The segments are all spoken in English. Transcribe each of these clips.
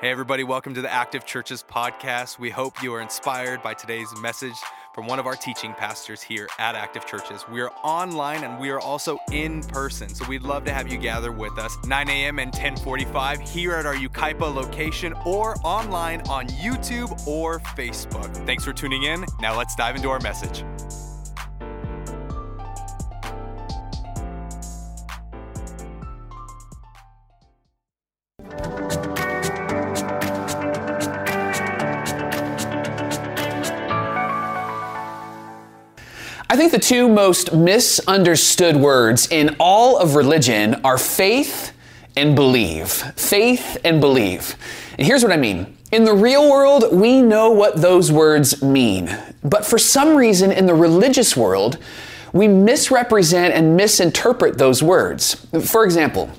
Hey, everybody, welcome to the Active Churches podcast. We hope you are inspired by today's message from one of our teaching pastors here at Active Churches. We are online and we are also in person, so we'd love to have you gather with us 9 a.m. and 1045 here at our Yucaipa location or online on YouTube or Facebook. Thanks for tuning in. Now let's dive into our message. Think the two most misunderstood words in all of religion are faith and believe. Faith and believe. And here's what I mean. In the real world, we know what those words mean. But for some reason, in the religious world, we misrepresent and misinterpret those words. For example,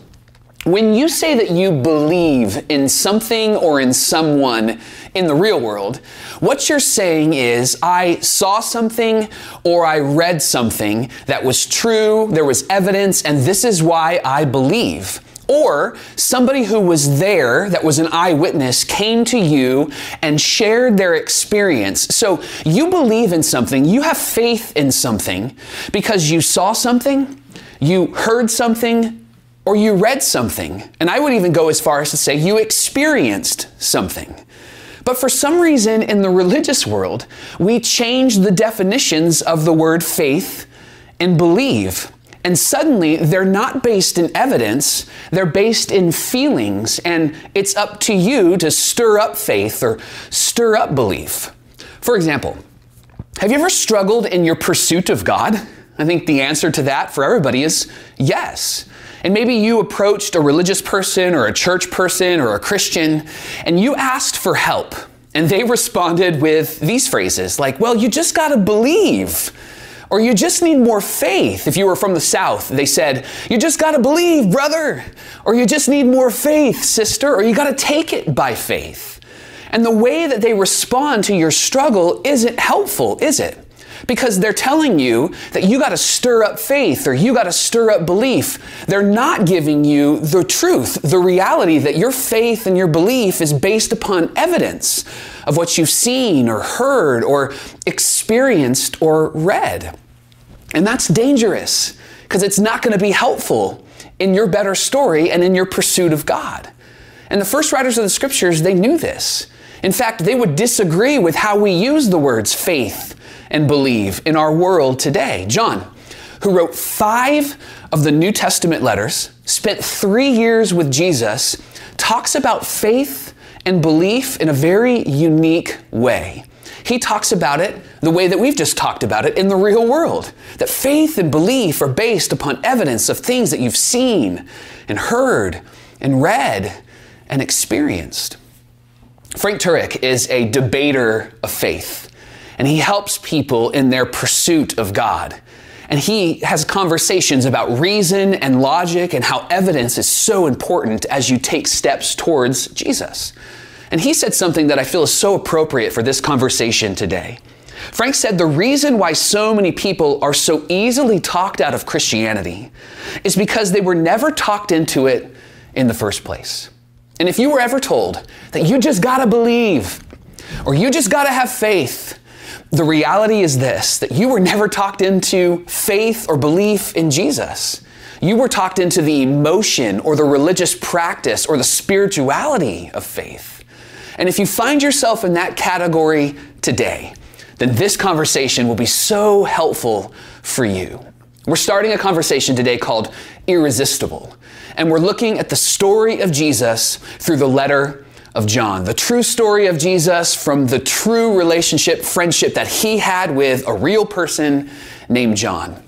when you say that you believe in something or in someone in the real world, what you're saying is, I saw something or I read something that was true, there was evidence, and this is why I believe. Or somebody who was there, that was an eyewitness, came to you and shared their experience. So you believe in something, you have faith in something because you saw something, you heard something, or you read something. And I would even go as far as to say you experienced something. But for some reason in the religious world, we change the definitions of the word faith and believe. And suddenly they're not based in evidence, they're based in feelings. And it's up to you to stir up faith or stir up belief. For example, have you ever struggled in your pursuit of God? I think the answer to that for everybody is yes. And maybe you approached a religious person or a church person or a Christian and you asked for help. And they responded with these phrases like, well, you just got to believe. Or you just need more faith. If you were from the South, they said, you just got to believe, brother. Or you just need more faith, sister. Or you got to take it by faith. And the way that they respond to your struggle isn't helpful, is it? Because they're telling you that you got to stir up faith or you got to stir up belief. They're not giving you the truth, the reality that your faith and your belief is based upon evidence of what you've seen or heard or experienced or read. And that's dangerous because it's not going to be helpful in your better story and in your pursuit of God. And the first writers of the scriptures, they knew this. In fact, they would disagree with how we use the words faith and believe in our world today. John, who wrote five of the New Testament letters, spent three years with Jesus, talks about faith and belief in a very unique way. He talks about it the way that we've just talked about it in the real world. That faith and belief are based upon evidence of things that you've seen and heard and read and experienced. Frank Turek is a debater of faith and he helps people in their pursuit of God. And he has conversations about reason and logic and how evidence is so important as you take steps towards Jesus. And he said something that I feel is so appropriate for this conversation today. Frank said the reason why so many people are so easily talked out of Christianity is because they were never talked into it in the first place. And if you were ever told that you just gotta believe, or you just gotta have faith, the reality is this that you were never talked into faith or belief in Jesus. You were talked into the emotion or the religious practice or the spirituality of faith. And if you find yourself in that category today, then this conversation will be so helpful for you. We're starting a conversation today called Irresistible, and we're looking at the story of Jesus through the letter of John, the true story of Jesus from the true relationship, friendship that he had with a real person named John.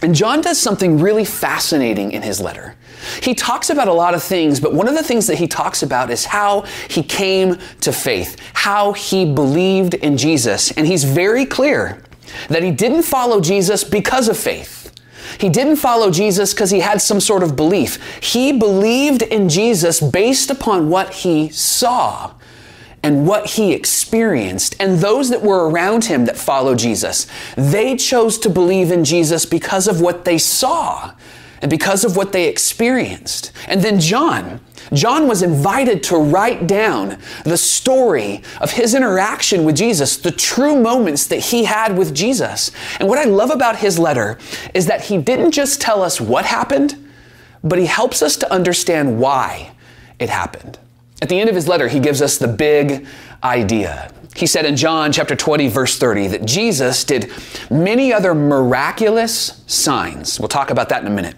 And John does something really fascinating in his letter. He talks about a lot of things, but one of the things that he talks about is how he came to faith, how he believed in Jesus. And he's very clear that he didn't follow Jesus because of faith. He didn't follow Jesus because he had some sort of belief. He believed in Jesus based upon what he saw and what he experienced. And those that were around him that followed Jesus, they chose to believe in Jesus because of what they saw and because of what they experienced. And then John, John was invited to write down the story of his interaction with Jesus, the true moments that he had with Jesus. And what I love about his letter is that he didn't just tell us what happened, but he helps us to understand why it happened. At the end of his letter, he gives us the big idea. He said in John chapter 20, verse 30, that Jesus did many other miraculous signs. We'll talk about that in a minute.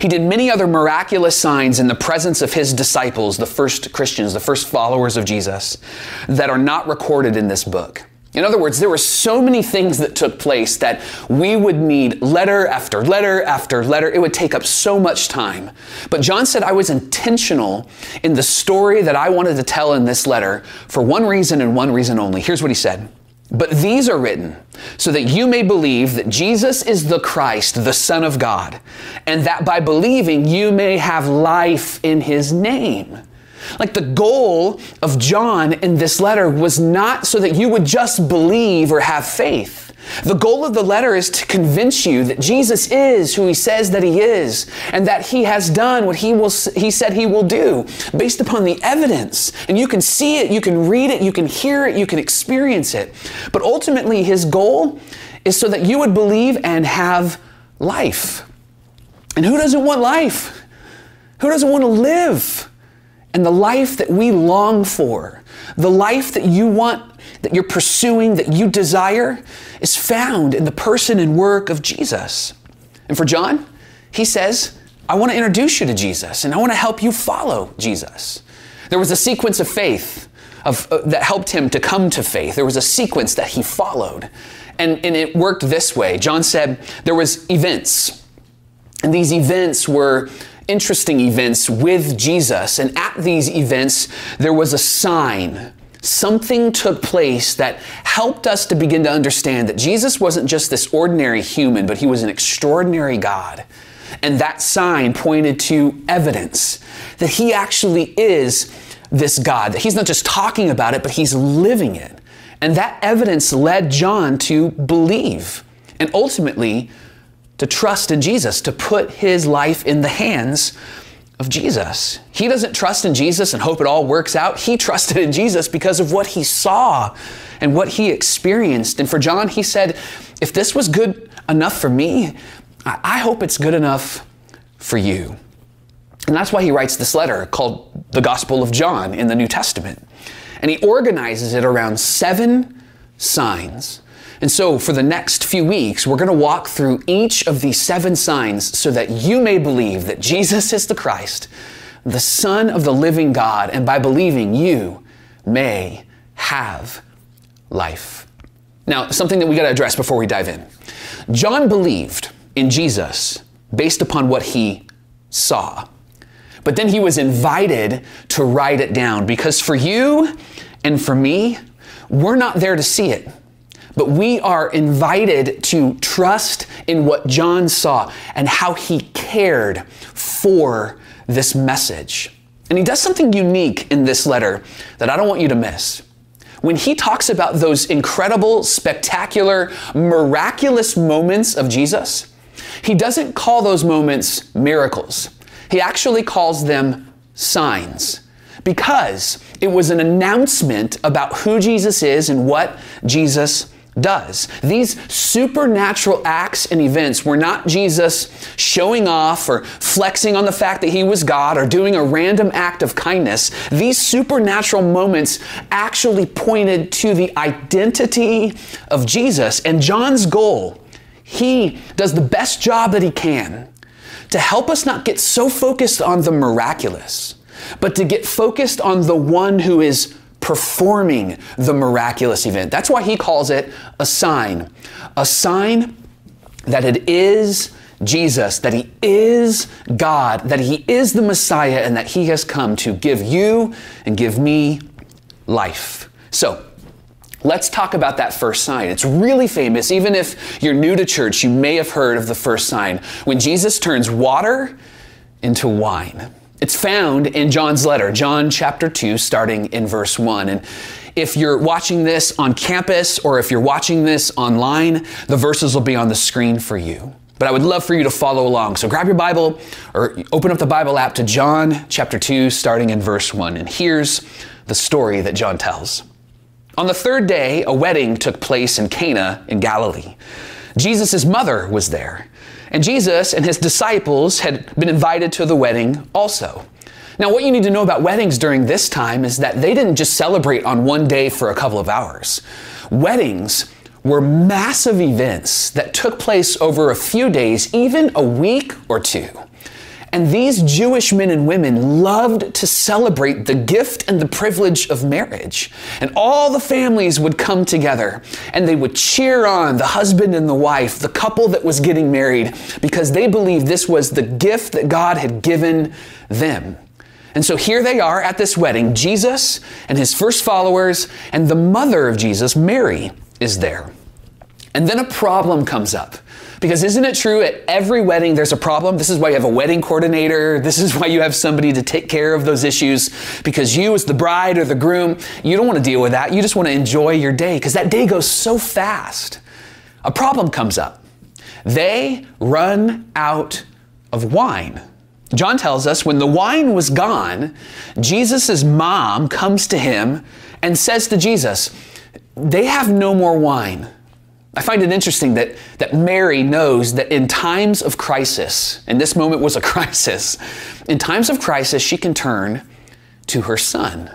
He did many other miraculous signs in the presence of his disciples, the first Christians, the first followers of Jesus, that are not recorded in this book. In other words, there were so many things that took place that we would need letter after letter after letter. It would take up so much time. But John said I was intentional in the story that I wanted to tell in this letter for one reason and one reason only. Here's what he said. But these are written so that you may believe that Jesus is the Christ, the Son of God, and that by believing you may have life in his name. Like the goal of John in this letter was not so that you would just believe or have faith. The goal of the letter is to convince you that Jesus is who he says that he is and that he has done what he will he said he will do based upon the evidence. And you can see it, you can read it, you can hear it, you can experience it. But ultimately his goal is so that you would believe and have life. And who doesn't want life? Who doesn't want to live? and the life that we long for, the life that you want, that you're pursuing, that you desire, is found in the person and work of Jesus. And for John, he says, I want to introduce you to Jesus and I want to help you follow Jesus. There was a sequence of faith of, uh, that helped him to come to faith. There was a sequence that he followed. And, and it worked this way. John said there was events. And these events were interesting events with Jesus. And at these events, there was a sign. Something took place that helped us to begin to understand that Jesus wasn't just this ordinary human, but he was an extraordinary God. And that sign pointed to evidence that he actually is this God, that he's not just talking about it, but he's living it. And that evidence led John to believe and ultimately to trust in Jesus, to put his life in the hands of Jesus. He doesn't trust in Jesus and hope it all works out. He trusted in Jesus because of what he saw and what he experienced. And for John, he said, if this was good enough for me, I hope it's good enough for you. And that's why he writes this letter called the Gospel of John in the New Testament. And he organizes it around seven signs and so, for the next few weeks, we're going to walk through each of these seven signs so that you may believe that Jesus is the Christ, the Son of the living God, and by believing, you may have life. Now, something that we got to address before we dive in. John believed in Jesus based upon what he saw. But then he was invited to write it down because for you and for me, we're not there to see it. But we are invited to trust in what John saw and how he cared for this message. And he does something unique in this letter that I don't want you to miss. When he talks about those incredible, spectacular, miraculous moments of Jesus, he doesn't call those moments miracles. He actually calls them signs because it was an announcement about who Jesus is and what Jesus does. These supernatural acts and events were not Jesus showing off or flexing on the fact that he was God or doing a random act of kindness. These supernatural moments actually pointed to the identity of Jesus. And John's goal, he does the best job that he can to help us not get so focused on the miraculous, but to get focused on the one who is performing the miraculous event. That's why he calls it a sign. A sign that it is Jesus, that he is God, that he is the Messiah, and that he has come to give you and give me life. So, Let's talk about that first sign. It's really famous. Even if you're new to church, you may have heard of the first sign when Jesus turns water into wine. It's found in John's letter, John chapter 2, starting in verse 1. And if you're watching this on campus or if you're watching this online, the verses will be on the screen for you. But I would love for you to follow along. So grab your Bible or open up the Bible app to John chapter 2, starting in verse 1. And here's the story that John tells. On the third day, a wedding took place in Cana in Galilee. Jesus' mother was there, and Jesus and his disciples had been invited to the wedding also. Now, what you need to know about weddings during this time is that they didn't just celebrate on one day for a couple of hours. Weddings were massive events that took place over a few days, even a week or two. And these Jewish men and women loved to celebrate the gift and the privilege of marriage. And all the families would come together and they would cheer on the husband and the wife, the couple that was getting married, because they believed this was the gift that God had given them. And so here they are at this wedding. Jesus and his first followers and the mother of Jesus, Mary, is there. And then a problem comes up. Because isn't it true at every wedding there's a problem? This is why you have a wedding coordinator. This is why you have somebody to take care of those issues. Because you, as the bride or the groom, you don't want to deal with that. You just want to enjoy your day because that day goes so fast. A problem comes up. They run out of wine. John tells us when the wine was gone, Jesus' mom comes to him and says to Jesus, They have no more wine. I find it interesting that, that Mary knows that in times of crisis, and this moment was a crisis, in times of crisis, she can turn to her son.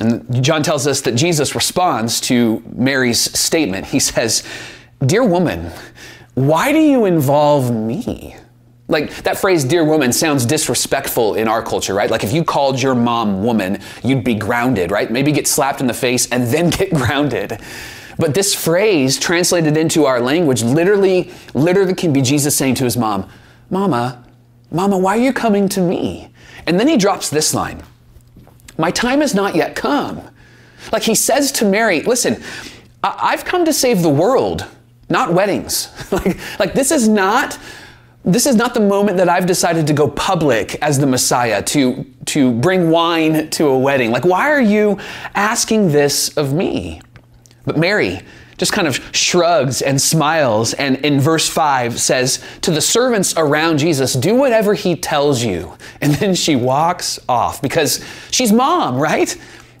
And John tells us that Jesus responds to Mary's statement. He says, Dear woman, why do you involve me? Like that phrase, dear woman, sounds disrespectful in our culture, right? Like if you called your mom woman, you'd be grounded, right? Maybe get slapped in the face and then get grounded. But this phrase, translated into our language, literally, literally can be Jesus saying to his mom, Mama, Mama, why are you coming to me? And then he drops this line My time has not yet come. Like he says to Mary, Listen, I- have come to save the world, not weddings. like, like this is not this is not the moment that I've decided to go public as the Messiah, to, to bring wine to a wedding. Like, why are you asking this of me? But Mary just kind of shrugs and smiles, and in verse 5 says, To the servants around Jesus, do whatever he tells you. And then she walks off because she's mom, right?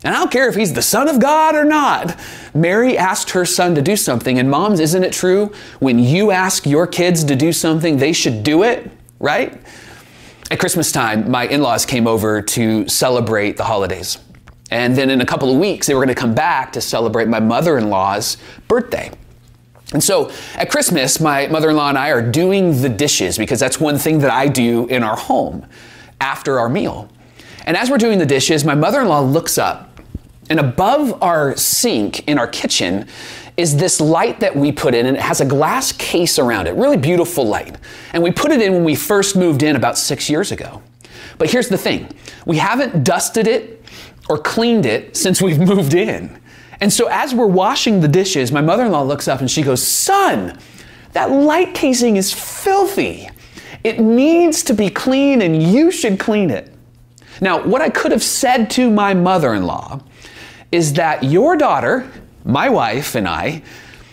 And I don't care if he's the Son of God or not. Mary asked her son to do something. And moms, isn't it true? When you ask your kids to do something, they should do it, right? At Christmas time, my in laws came over to celebrate the holidays. And then in a couple of weeks, they were going to come back to celebrate my mother in law's birthday. And so at Christmas, my mother in law and I are doing the dishes because that's one thing that I do in our home after our meal. And as we're doing the dishes, my mother in law looks up and above our sink in our kitchen is this light that we put in, and it has a glass case around it. Really beautiful light. And we put it in when we first moved in about six years ago. But here's the thing we haven't dusted it or cleaned it since we've moved in. And so as we're washing the dishes, my mother in law looks up and she goes, Son, that light casing is filthy. It needs to be clean and you should clean it. Now, what I could have said to my mother in law is that your daughter, my wife, and I,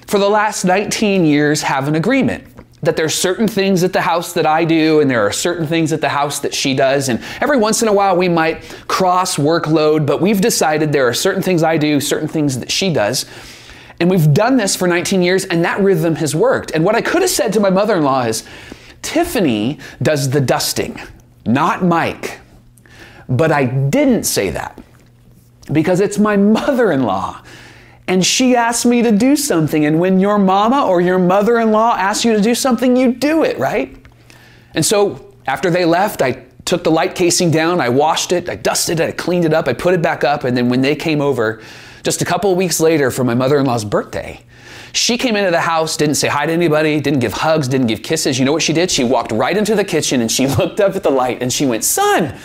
for the last 19 years have an agreement that there's certain things at the house that I do and there are certain things at the house that she does. And every once in a while we might cross workload but we've decided there are certain things I do certain things that she does. And we've done this for 19 years and that rhythm has worked. And what I could have said to my mother-in-law is Tiffany does the dusting not Mike. But I didn't say that because it's my mother in law. And she asked me to do something. And when your mama or your mother in law asks you to do something, you do it, right? And so after they left, I took the light casing down, I washed it, I dusted it, I cleaned it up, I put it back up. And then when they came over, just a couple of weeks later for my mother in law's birthday, she came into the house, didn't say hi to anybody, didn't give hugs, didn't give kisses. You know what she did? She walked right into the kitchen and she looked up at the light and she went, Son,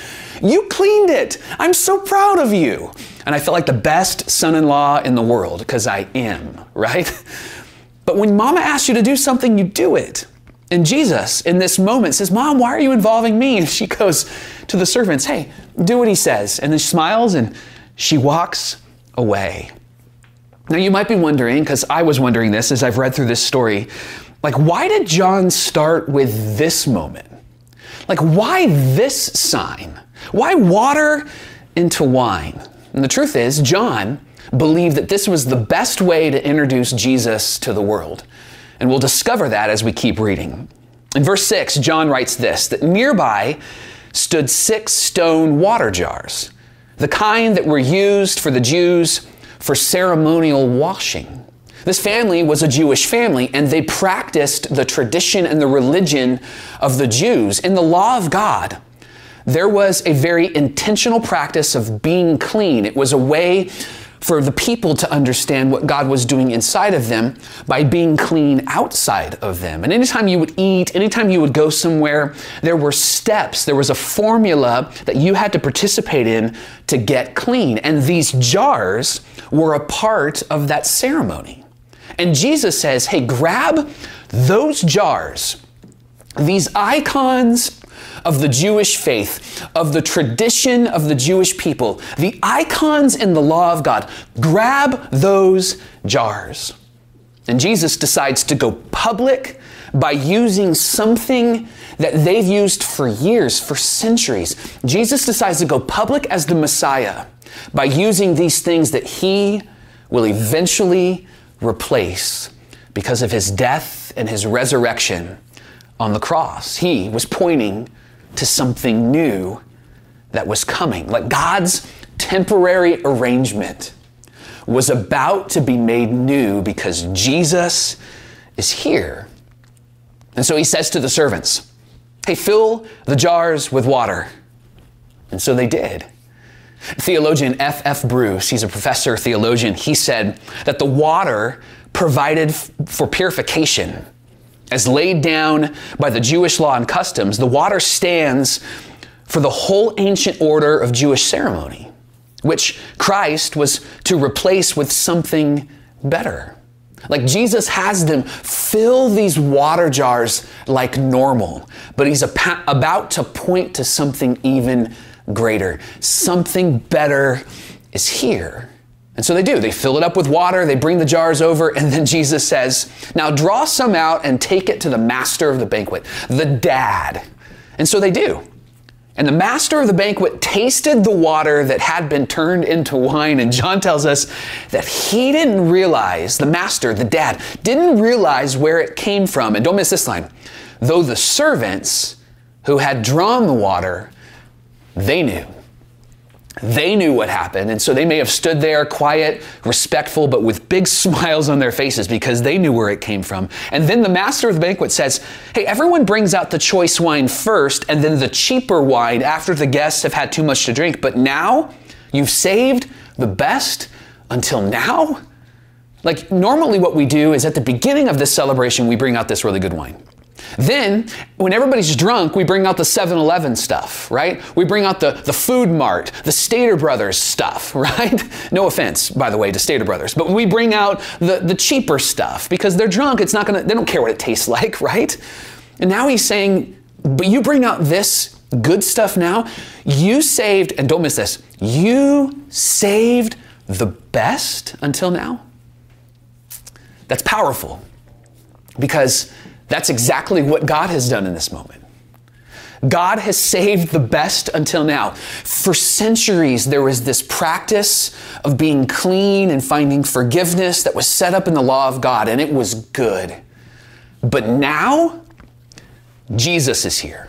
you cleaned it. I'm so proud of you. And I felt like the best son in law in the world because I am, right? But when mama asks you to do something, you do it. And Jesus, in this moment, says, Mom, why are you involving me? And she goes to the servants, Hey, do what he says. And then she smiles and she walks away. Now, you might be wondering, because I was wondering this as I've read through this story, Like, why did John start with this moment? Like, why this sign? Why water into wine? And the truth is, John believed that this was the best way to introduce Jesus to the world. And we'll discover that as we keep reading. In verse 6, John writes this that nearby stood six stone water jars, the kind that were used for the Jews for ceremonial washing. This family was a Jewish family, and they practiced the tradition and the religion of the Jews. In the law of God, there was a very intentional practice of being clean. It was a way for the people to understand what God was doing inside of them by being clean outside of them. And anytime you would eat, anytime you would go somewhere, there were steps, there was a formula that you had to participate in to get clean. And these jars were a part of that ceremony. And Jesus says, hey, grab those jars, these icons of the Jewish faith, of the tradition of the Jewish people, the icons in the law of God. Grab those jars. And Jesus decides to go public by using something that they've used for years, for centuries. Jesus decides to go public as the Messiah by using these things that he will eventually replace because of his death and his resurrection on the cross. He was pointing to something new that was coming. Like God's temporary arrangement was about to be made new because Jesus is here. And so he says to the servants, Hey, fill the jars with water. And so they did. Theologian F. F. Bruce, he's a professor theologian, he said that the water provided f- for purification as laid down by the Jewish law and customs, the water stands for the whole ancient order of Jewish ceremony, which Christ was to replace with something better. Like Jesus has them fill these water jars like normal, but he's about to point to something even greater. Something better is here. And so they do. They fill it up with water, they bring the jars over, and then Jesus says, Now draw some out and take it to the master of the banquet, the dad. And so they do. And the master of the banquet tasted the water that had been turned into wine. And John tells us that he didn't realize, the master, the dad, didn't realize where it came from. And don't miss this line. Though the servants who had drawn the water, they knew. They knew what happened, and so they may have stood there quiet, respectful, but with big smiles on their faces because they knew where it came from. And then the master of the banquet says, Hey, everyone brings out the choice wine first and then the cheaper wine after the guests have had too much to drink. But now you've saved the best until now? Like, normally what we do is at the beginning of this celebration, we bring out this really good wine. Then, when everybody's drunk, we bring out the 7 Eleven stuff, right? We bring out the, the Food Mart, the Stater Brothers stuff, right? No offense, by the way, to Stater Brothers, but we bring out the, the cheaper stuff because they're drunk. It's not gonna, they don't care what it tastes like, right? And now he's saying, but you bring out this good stuff now. You saved, and don't miss this, you saved the best until now. That's powerful because that's exactly what God has done in this moment. God has saved the best until now. For centuries, there was this practice of being clean and finding forgiveness that was set up in the law of God, and it was good. But now, Jesus is here.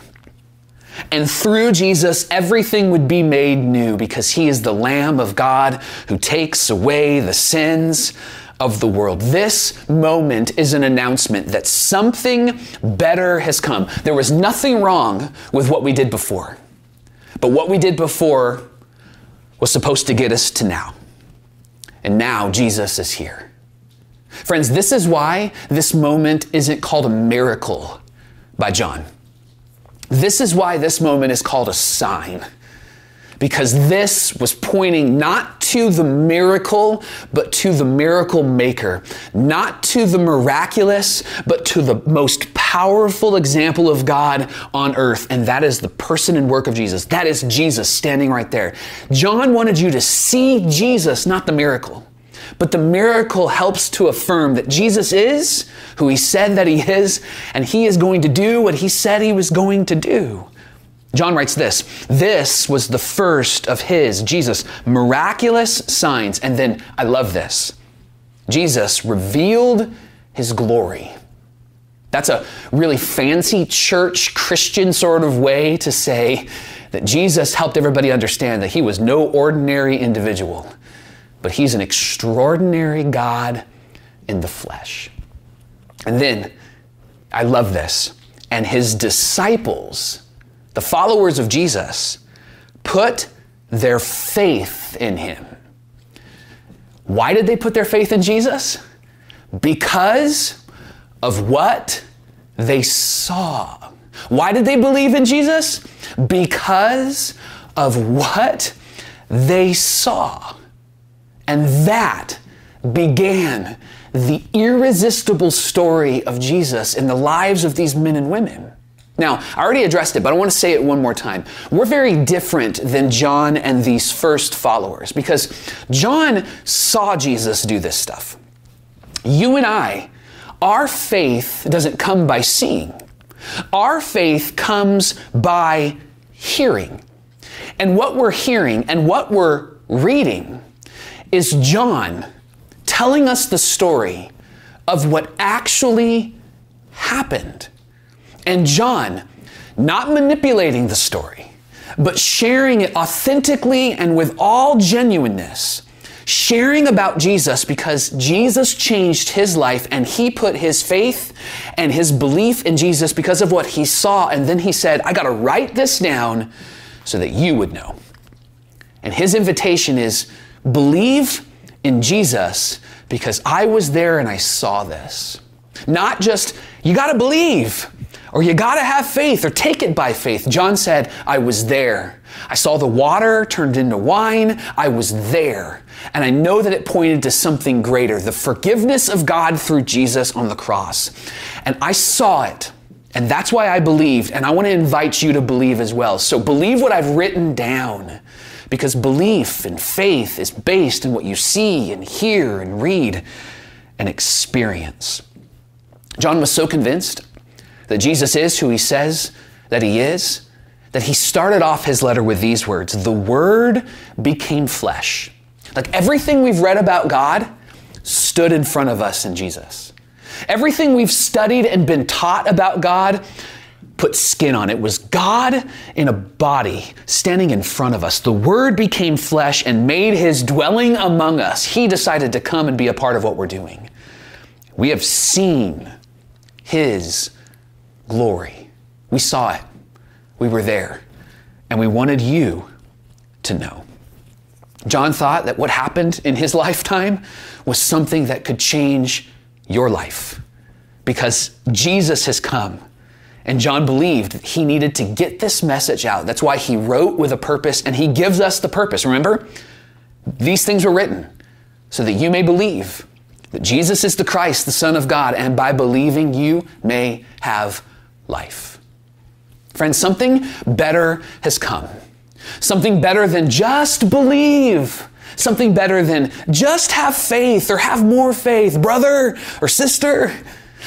And through Jesus, everything would be made new because he is the Lamb of God who takes away the sins of the world. This moment is an announcement that something better has come. There was nothing wrong with what we did before, but what we did before was supposed to get us to now. And now Jesus is here. Friends, this is why this moment isn't called a miracle by John. This is why this moment is called a sign because this was pointing not to the miracle, but to the miracle maker, not to the miraculous, but to the most powerful example of God on earth, and that is the person and work of Jesus. That is Jesus standing right there. John wanted you to see Jesus, not the miracle. but the miracle helps to affirm that Jesus is who he said that he is, and he is going to do what he said he was going to do. John writes this This was the first of his, Jesus, miraculous signs. And then I love this Jesus revealed his glory. That's a really fancy church Christian sort of way to say that Jesus helped everybody understand that he was no ordinary individual, but he's an extraordinary God in the flesh. And then, I love this, and his disciples, the followers of Jesus, put their faith in him. Why did they put their faith in Jesus? Because of what they saw. Why did they believe in Jesus? Because of what they saw. And that began the irresistible story of Jesus in the lives of these men and women. Now, I already addressed it, but I want to say it one more time. We're very different than John and these first followers because John saw Jesus do this stuff. You and I, our faith doesn't come by seeing, our faith comes by hearing. And what we're hearing and what we're reading is John telling us the story of what actually happened. And John, not manipulating the story, but sharing it authentically and with all genuineness, sharing about Jesus because Jesus changed his life and he put his faith and his belief in Jesus because of what he saw. And then he said, I got to write this down so that you would know. And his invitation is believe in Jesus because I was there and I saw this. Not just, you got to believe or you got to have faith or take it by faith. John said, I was there. I saw the water turned into wine. I was there. And I know that it pointed to something greater the forgiveness of God through Jesus on the cross. And I saw it. And that's why I believed. And I want to invite you to believe as well. So believe what I've written down. Because belief and faith is based in what you see and hear and read and experience. John was so convinced that Jesus is who he says that he is that he started off his letter with these words The Word became flesh. Like everything we've read about God stood in front of us in Jesus. Everything we've studied and been taught about God put skin on. It was God in a body standing in front of us. The Word became flesh and made His dwelling among us. He decided to come and be a part of what we're doing. We have seen His glory. We saw it. We were there. And we wanted you to know. John thought that what happened in his lifetime was something that could change your life because Jesus has come. And John believed he needed to get this message out. That's why he wrote with a purpose and he gives us the purpose. Remember? These things were written so that you may believe that Jesus is the Christ, the Son of God, and by believing you may have life. Friends, something better has come. Something better than just believe. Something better than just have faith or have more faith, brother or sister.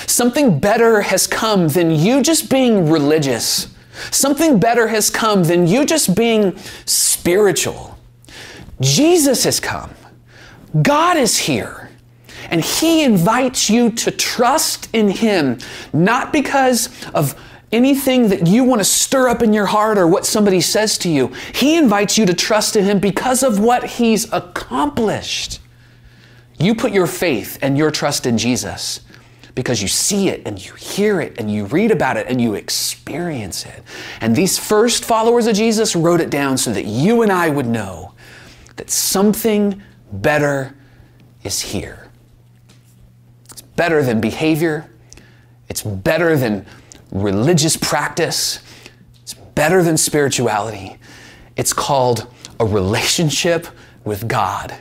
Something better has come than you just being religious. Something better has come than you just being spiritual. Jesus has come. God is here. And He invites you to trust in Him, not because of anything that you want to stir up in your heart or what somebody says to you. He invites you to trust in Him because of what He's accomplished. You put your faith and your trust in Jesus because you see it and you hear it and you read about it and you experience it. And these first followers of Jesus wrote it down so that you and I would know that something better is here. Better than behavior. It's better than religious practice. It's better than spirituality. It's called a relationship with God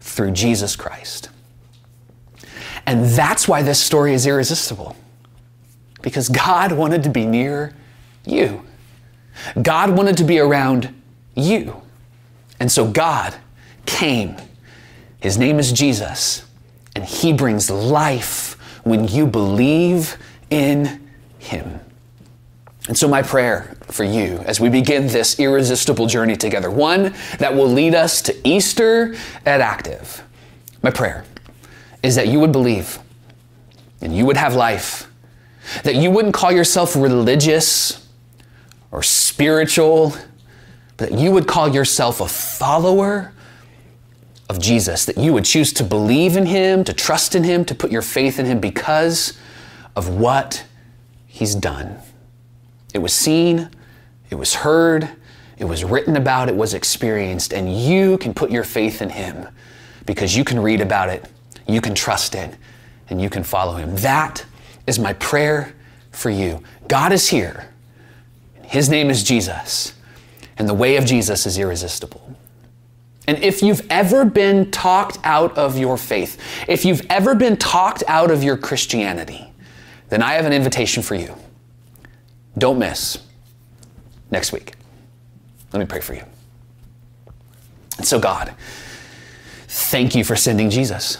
through Jesus Christ. And that's why this story is irresistible. Because God wanted to be near you. God wanted to be around you. And so God came His name is Jesus, and He brings life when you believe in Him. And so, my prayer for you as we begin this irresistible journey together, one that will lead us to Easter at Active, my prayer is that you would believe and you would have life, that you wouldn't call yourself religious or spiritual, but that you would call yourself a follower of Jesus, that you would choose to believe in Him, to trust in Him, to put your faith in Him because of what He's done. It was seen, it was heard, it was written about, it was experienced, and you can put your faith in Him because you can read about it, you can trust it, and you can follow Him. That is my prayer for you. God is here. His name is Jesus, and the way of Jesus is irresistible. And if you've ever been talked out of your faith, if you've ever been talked out of your Christianity, then I have an invitation for you. Don't miss next week. Let me pray for you. And so, God, thank you for sending Jesus.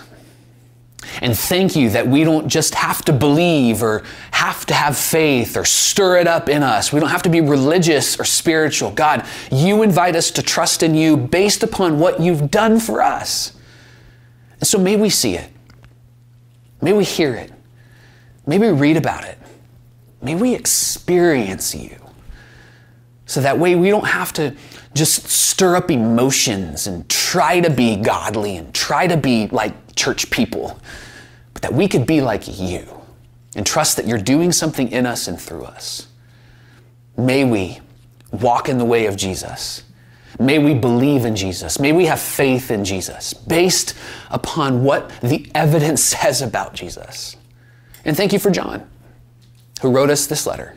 And thank you that we don't just have to believe or have to have faith or stir it up in us. We don't have to be religious or spiritual. God, you invite us to trust in you based upon what you've done for us. And so may we see it. May we hear it. May we read about it. May we experience you. So that way we don't have to just stir up emotions and try to be godly and try to be like church people, but that we could be like you and trust that you're doing something in us and through us. May we walk in the way of Jesus. May we believe in Jesus. May we have faith in Jesus based upon what the evidence says about Jesus. And thank you for John, who wrote us this letter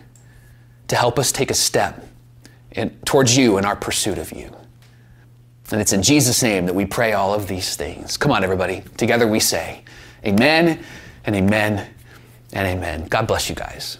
to help us take a step in, towards you in our pursuit of you. And it's in Jesus' name that we pray all of these things. Come on, everybody. Together we say, Amen and Amen and Amen. God bless you guys.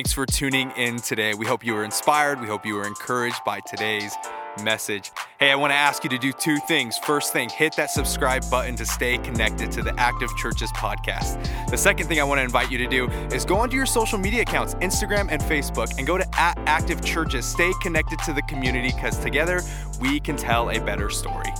Thanks for tuning in today. We hope you were inspired. We hope you were encouraged by today's message. Hey, I want to ask you to do two things. First thing, hit that subscribe button to stay connected to the Active Churches podcast. The second thing I want to invite you to do is go onto your social media accounts, Instagram and Facebook, and go to at Active Churches. Stay connected to the community because together we can tell a better story.